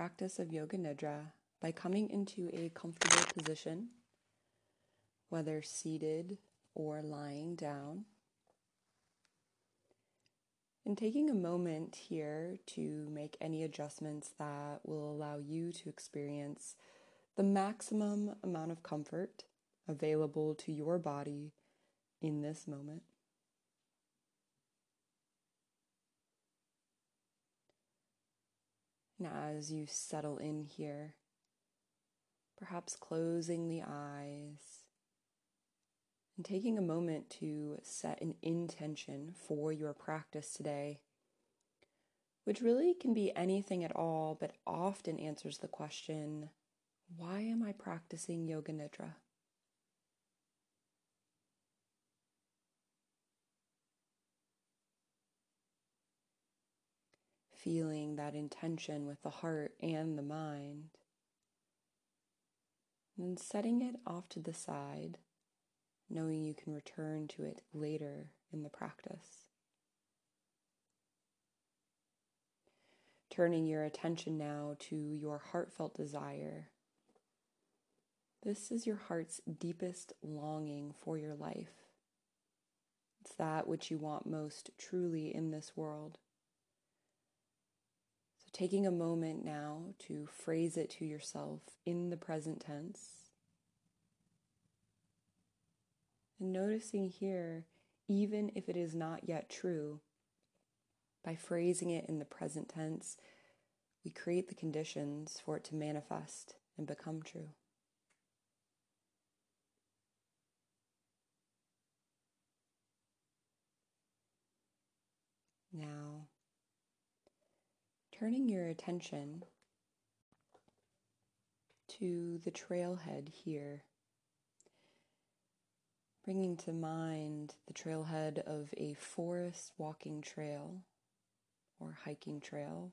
practice of Yoga Nidra by coming into a comfortable position, whether seated or lying down. And taking a moment here to make any adjustments that will allow you to experience the maximum amount of comfort available to your body in this moment. And as you settle in here, perhaps closing the eyes and taking a moment to set an intention for your practice today, which really can be anything at all, but often answers the question why am I practicing Yoga Nidra? Feeling that intention with the heart and the mind, and setting it off to the side, knowing you can return to it later in the practice. Turning your attention now to your heartfelt desire. This is your heart's deepest longing for your life. It's that which you want most truly in this world taking a moment now to phrase it to yourself in the present tense. And noticing here, even if it is not yet true, by phrasing it in the present tense, we create the conditions for it to manifest and become true. Now, turning your attention to the trailhead here, bringing to mind the trailhead of a forest walking trail or hiking trail.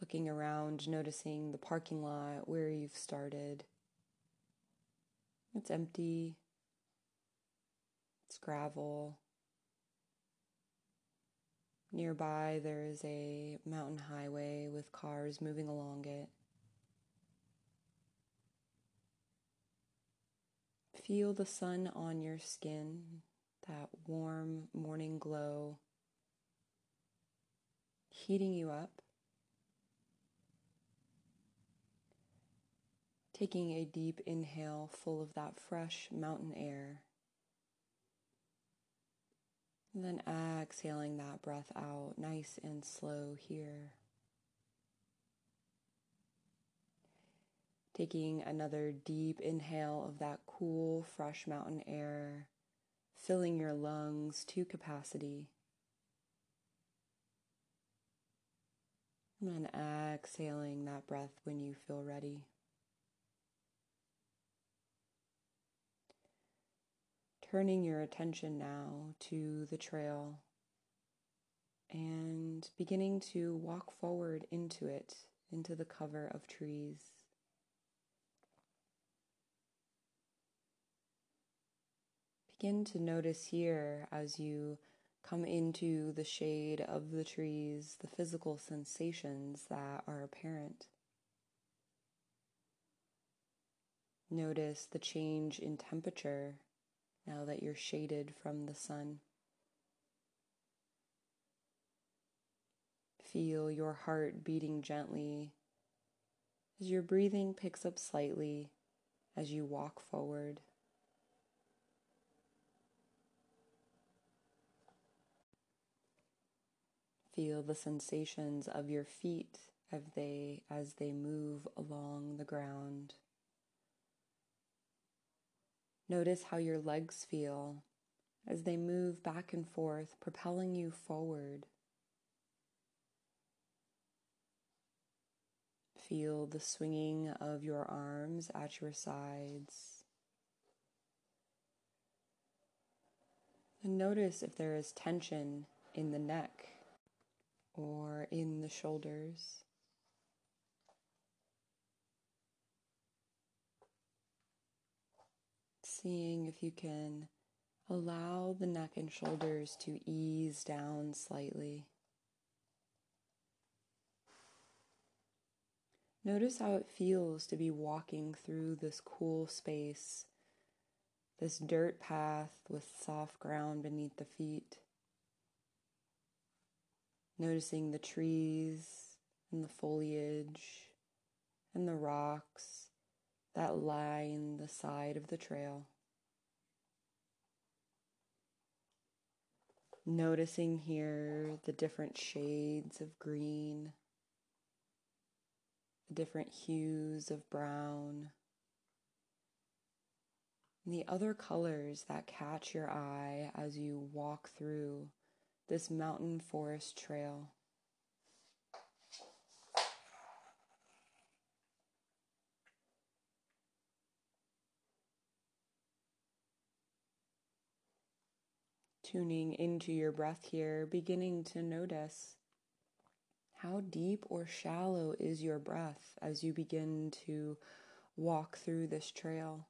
Looking around, noticing the parking lot where you've started. It's empty, it's gravel. Nearby, there is a mountain highway with cars moving along it. Feel the sun on your skin, that warm morning glow, heating you up. Taking a deep inhale full of that fresh mountain air. And then exhaling that breath out nice and slow here. Taking another deep inhale of that cool, fresh mountain air, filling your lungs to capacity. And then exhaling that breath when you feel ready. Turning your attention now to the trail and beginning to walk forward into it, into the cover of trees. Begin to notice here as you come into the shade of the trees the physical sensations that are apparent. Notice the change in temperature now that you're shaded from the sun. Feel your heart beating gently as your breathing picks up slightly as you walk forward. Feel the sensations of your feet as they, as they move along the ground. Notice how your legs feel as they move back and forth, propelling you forward. Feel the swinging of your arms at your sides. And notice if there is tension in the neck or in the shoulders. Seeing if you can allow the neck and shoulders to ease down slightly. Notice how it feels to be walking through this cool space, this dirt path with soft ground beneath the feet. Noticing the trees and the foliage and the rocks that line the side of the trail. Noticing here the different shades of green, the different hues of brown, and the other colors that catch your eye as you walk through this mountain forest trail. Tuning into your breath here, beginning to notice how deep or shallow is your breath as you begin to walk through this trail.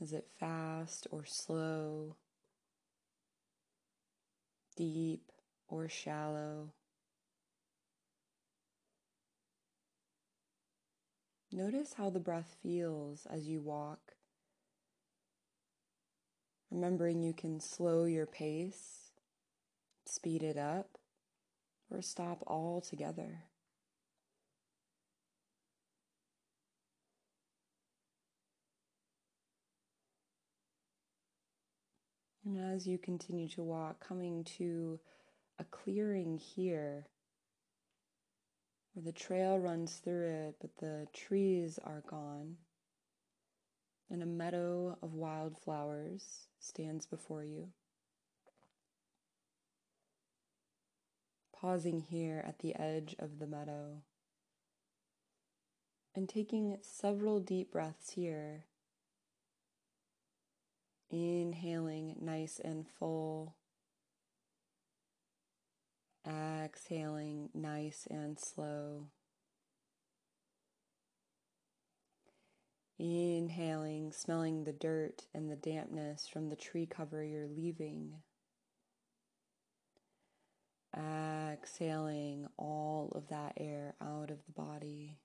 Is it fast or slow? Deep or shallow? Notice how the breath feels as you walk Remembering you can slow your pace, speed it up, or stop altogether. And as you continue to walk, coming to a clearing here where the trail runs through it, but the trees are gone, and a meadow of wildflowers stands before you. Pausing here at the edge of the meadow and taking several deep breaths here. Inhaling nice and full. Exhaling nice and slow. Inhaling, smelling the dirt and the dampness from the tree cover you're leaving. Exhaling all of that air out of the body.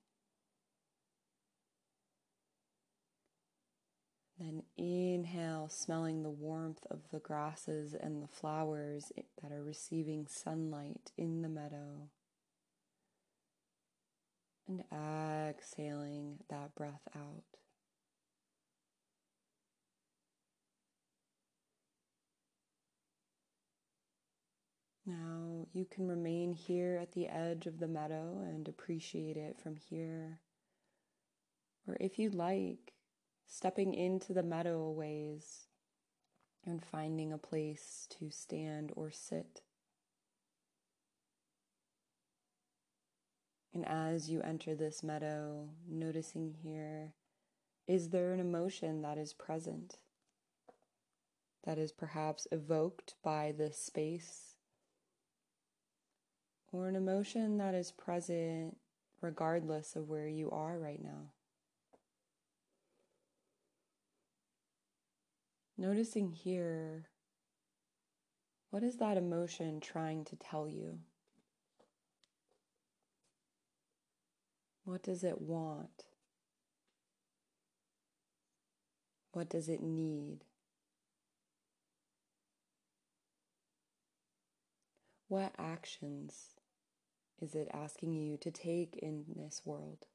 Then inhale, smelling the warmth of the grasses and the flowers that are receiving sunlight in the meadow. And exhaling that breath out. Now you can remain here at the edge of the meadow and appreciate it from here. Or if you'd like, stepping into the meadow a ways and finding a place to stand or sit. And as you enter this meadow, noticing here, is there an emotion that is present, that is perhaps evoked by this space or an emotion that is present regardless of where you are right now. Noticing here, what is that emotion trying to tell you? What does it want? What does it need? What actions is it asking you to take in this world?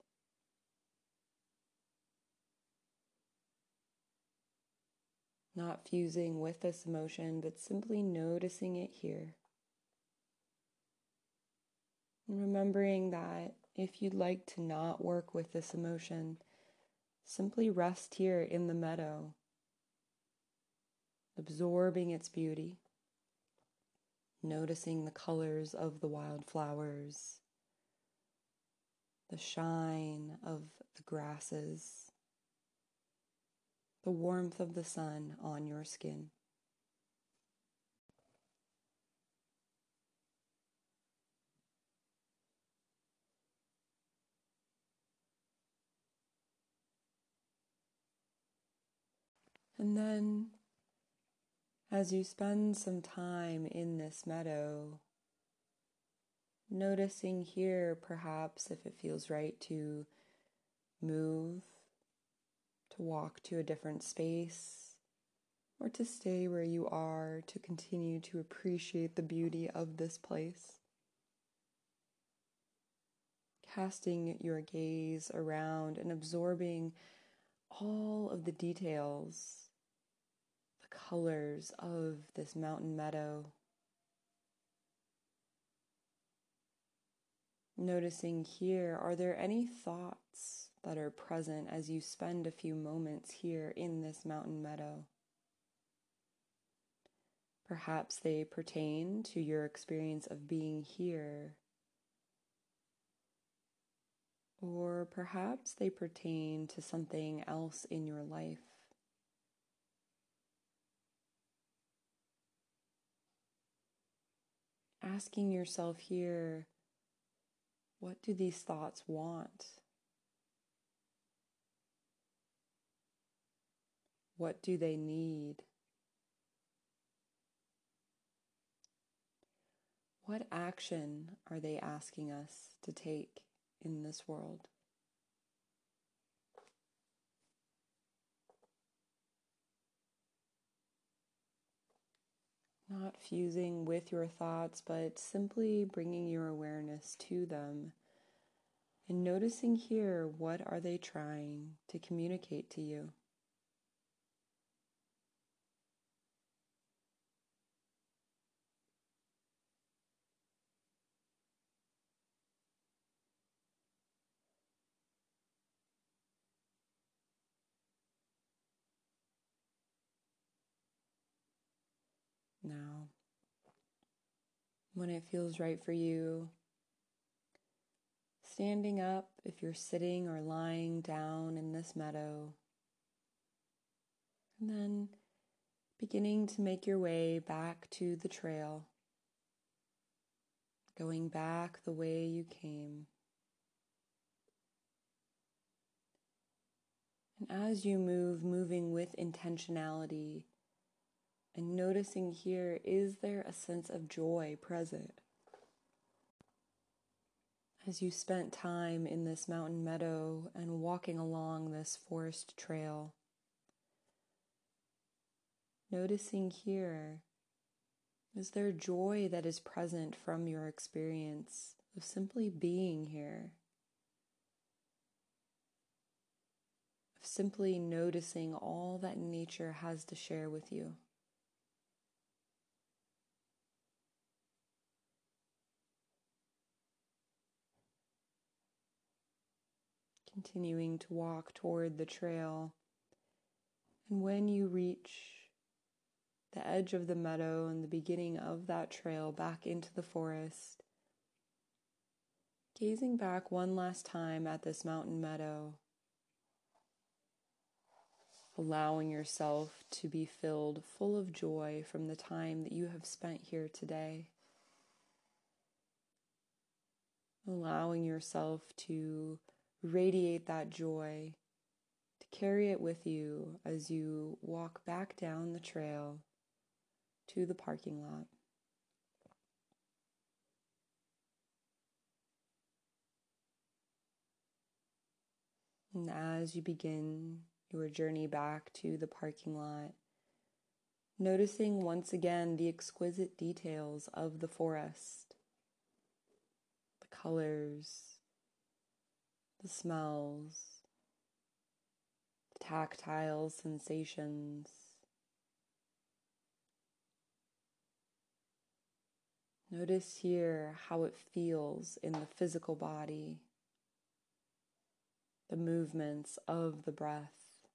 Not fusing with this emotion, but simply noticing it here. And remembering that if you'd like to not work with this emotion, simply rest here in the meadow, absorbing its beauty noticing the colors of the wildflowers, the shine of the grasses, the warmth of the sun on your skin. And then as you spend some time in this meadow, Noticing here, perhaps, if it feels right to move, to walk to a different space, or to stay where you are to continue to appreciate the beauty of this place. Casting your gaze around and absorbing all of the details, colors of this mountain meadow. Noticing here, are there any thoughts that are present as you spend a few moments here in this mountain meadow? Perhaps they pertain to your experience of being here. Or perhaps they pertain to something else in your life. Asking yourself here what do these thoughts want? What do they need? What action are they asking us to take in this world? Not fusing with your thoughts, but simply bringing your awareness to them and noticing here what are they trying to communicate to you. now. When it feels right for you, standing up if you're sitting or lying down in this meadow, and then beginning to make your way back to the trail, going back the way you came. And as you move, moving with intentionality and noticing here is there a sense of joy present? As you spent time in this mountain meadow and walking along this forest trail, noticing here is there joy that is present from your experience of simply being here? Of simply noticing all that nature has to share with you. Continuing to walk toward the trail. And when you reach the edge of the meadow and the beginning of that trail back into the forest, gazing back one last time at this mountain meadow, allowing yourself to be filled full of joy from the time that you have spent here today. Allowing yourself to radiate that joy, to carry it with you as you walk back down the trail to the parking lot. And as you begin your journey back to the parking lot, noticing once again the exquisite details of the forest, the colors, the smells, the tactile sensations. Notice here how it feels in the physical body, the movements of the breath,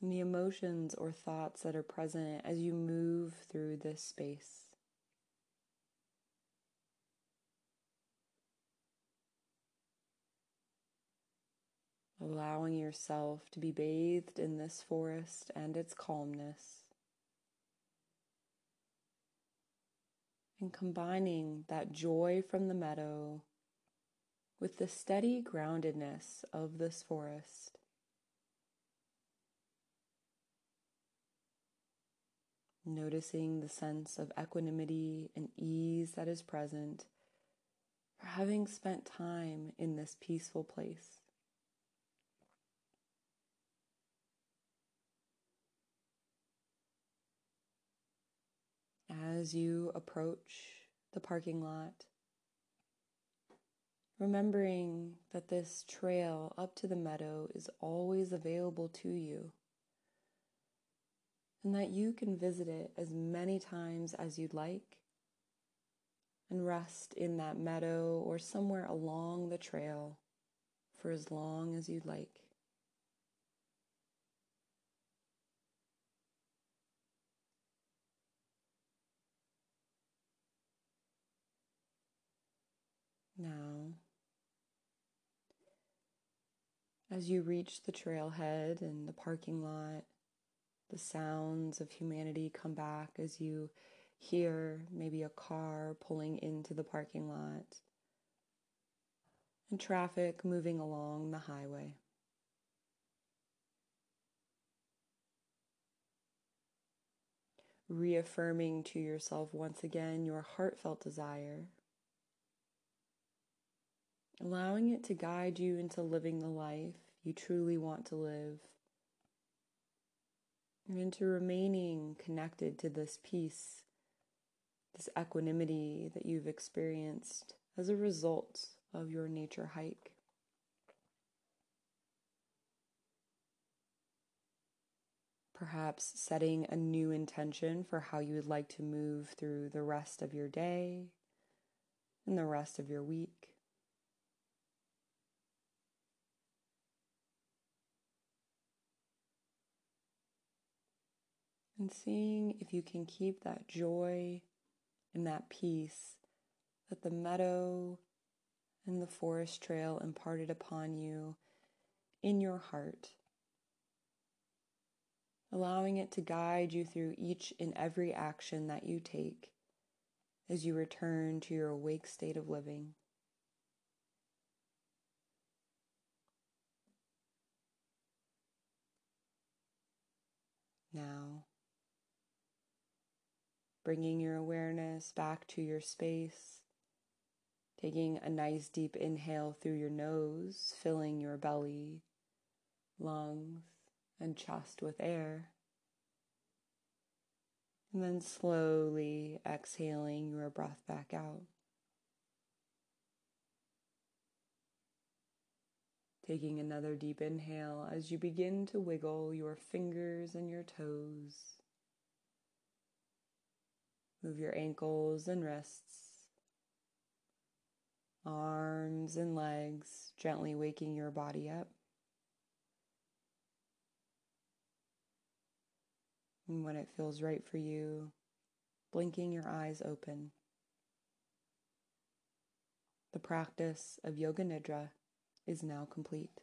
and the emotions or thoughts that are present as you move through this space. Allowing yourself to be bathed in this forest and its calmness, and combining that joy from the meadow with the steady groundedness of this forest. noticing the sense of equanimity and ease that is present for having spent time in this peaceful place. As you approach the parking lot, remembering that this trail up to the meadow is always available to you and that you can visit it as many times as you'd like and rest in that meadow or somewhere along the trail for as long as you'd like. Now, as you reach the trailhead and the parking lot, the sounds of humanity come back as you hear maybe a car pulling into the parking lot and traffic moving along the highway. Reaffirming to yourself once again your heartfelt desire, allowing it to guide you into living the life you truly want to live and into remaining connected to this peace, this equanimity that you've experienced as a result of your nature hike. Perhaps setting a new intention for how you would like to move through the rest of your day and the rest of your week. And seeing if you can keep that joy and that peace that the meadow and the forest trail imparted upon you in your heart, allowing it to guide you through each and every action that you take as you return to your awake state of living. Now, bringing your awareness back to your space, taking a nice deep inhale through your nose, filling your belly, lungs, and chest with air. And then slowly exhaling your breath back out. Taking another deep inhale as you begin to wiggle your fingers and your toes. Move your ankles and wrists, arms and legs, gently waking your body up. And when it feels right for you, blinking your eyes open. The practice of Yoga Nidra is now complete.